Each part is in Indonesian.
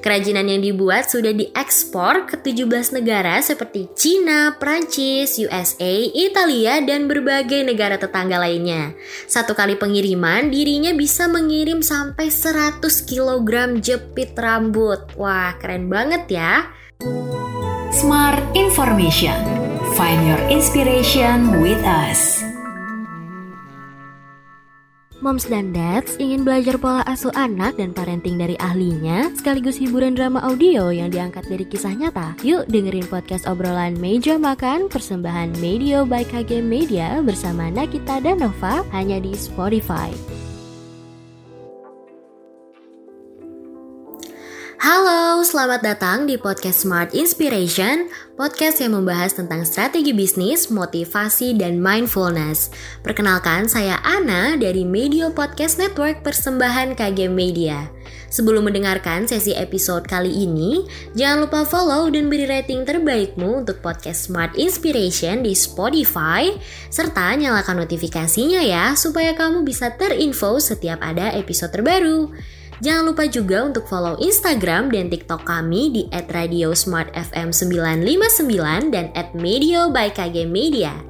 Kerajinan yang dibuat sudah diekspor ke 17 negara seperti Cina, Prancis, USA, Italia, dan berbagai negara tetangga lainnya. Satu kali pengiriman, dirinya bisa mengirim sampai 100 kg jepit rambut. Wah, keren banget ya. Smart Information. Find your inspiration with us. Moms dan Dads ingin belajar pola asuh anak dan parenting dari ahlinya, sekaligus hiburan drama audio yang diangkat dari kisah nyata. Yuk dengerin podcast obrolan Meja Makan persembahan Media by KG Media bersama Nakita dan Nova hanya di Spotify. Halo, selamat datang di podcast Smart Inspiration, podcast yang membahas tentang strategi bisnis, motivasi, dan mindfulness. Perkenalkan, saya Ana dari Media Podcast Network persembahan KG Media. Sebelum mendengarkan sesi episode kali ini, jangan lupa follow dan beri rating terbaikmu untuk podcast Smart Inspiration di Spotify, serta nyalakan notifikasinya ya, supaya kamu bisa terinfo setiap ada episode terbaru. Jangan lupa juga untuk follow Instagram dan TikTok kami di @radiosmartfm959 dan @medio by KG Media.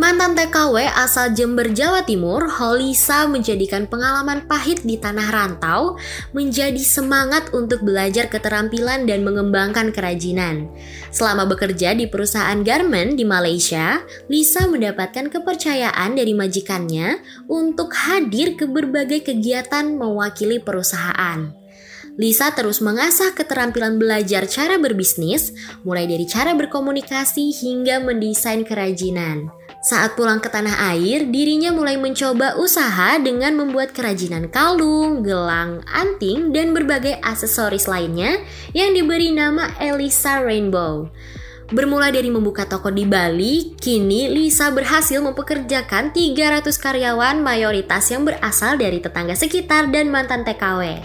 Mantan TKW asal Jember, Jawa Timur, Holisa menjadikan pengalaman pahit di tanah rantau menjadi semangat untuk belajar keterampilan dan mengembangkan kerajinan. Selama bekerja di perusahaan garment di Malaysia, Lisa mendapatkan kepercayaan dari majikannya untuk hadir ke berbagai kegiatan mewakili perusahaan. Lisa terus mengasah keterampilan belajar cara berbisnis, mulai dari cara berkomunikasi hingga mendesain kerajinan. Saat pulang ke tanah air, dirinya mulai mencoba usaha dengan membuat kerajinan kalung, gelang, anting, dan berbagai aksesoris lainnya yang diberi nama Elisa Rainbow. Bermula dari membuka toko di Bali, kini Lisa berhasil mempekerjakan 300 karyawan mayoritas yang berasal dari tetangga sekitar dan mantan TKW.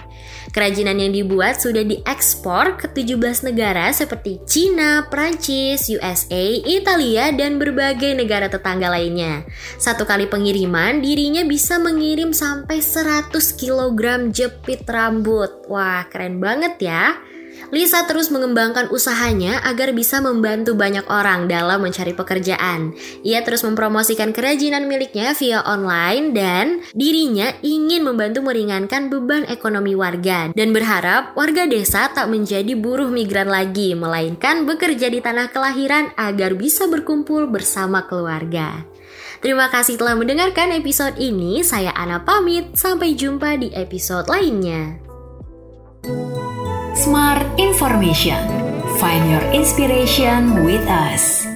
Kerajinan yang dibuat sudah diekspor ke 17 negara seperti Cina, Prancis, USA, Italia, dan berbagai negara tetangga lainnya. Satu kali pengiriman, dirinya bisa mengirim sampai 100 kg jepit rambut. Wah, keren banget ya! Lisa terus mengembangkan usahanya agar bisa membantu banyak orang dalam mencari pekerjaan. Ia terus mempromosikan kerajinan miliknya via online dan dirinya ingin membantu meringankan beban ekonomi warga dan berharap warga desa tak menjadi buruh migran lagi, melainkan bekerja di tanah kelahiran agar bisa berkumpul bersama keluarga. Terima kasih telah mendengarkan episode ini. Saya Ana pamit. Sampai jumpa di episode lainnya. Smart Information. Find your inspiration with us.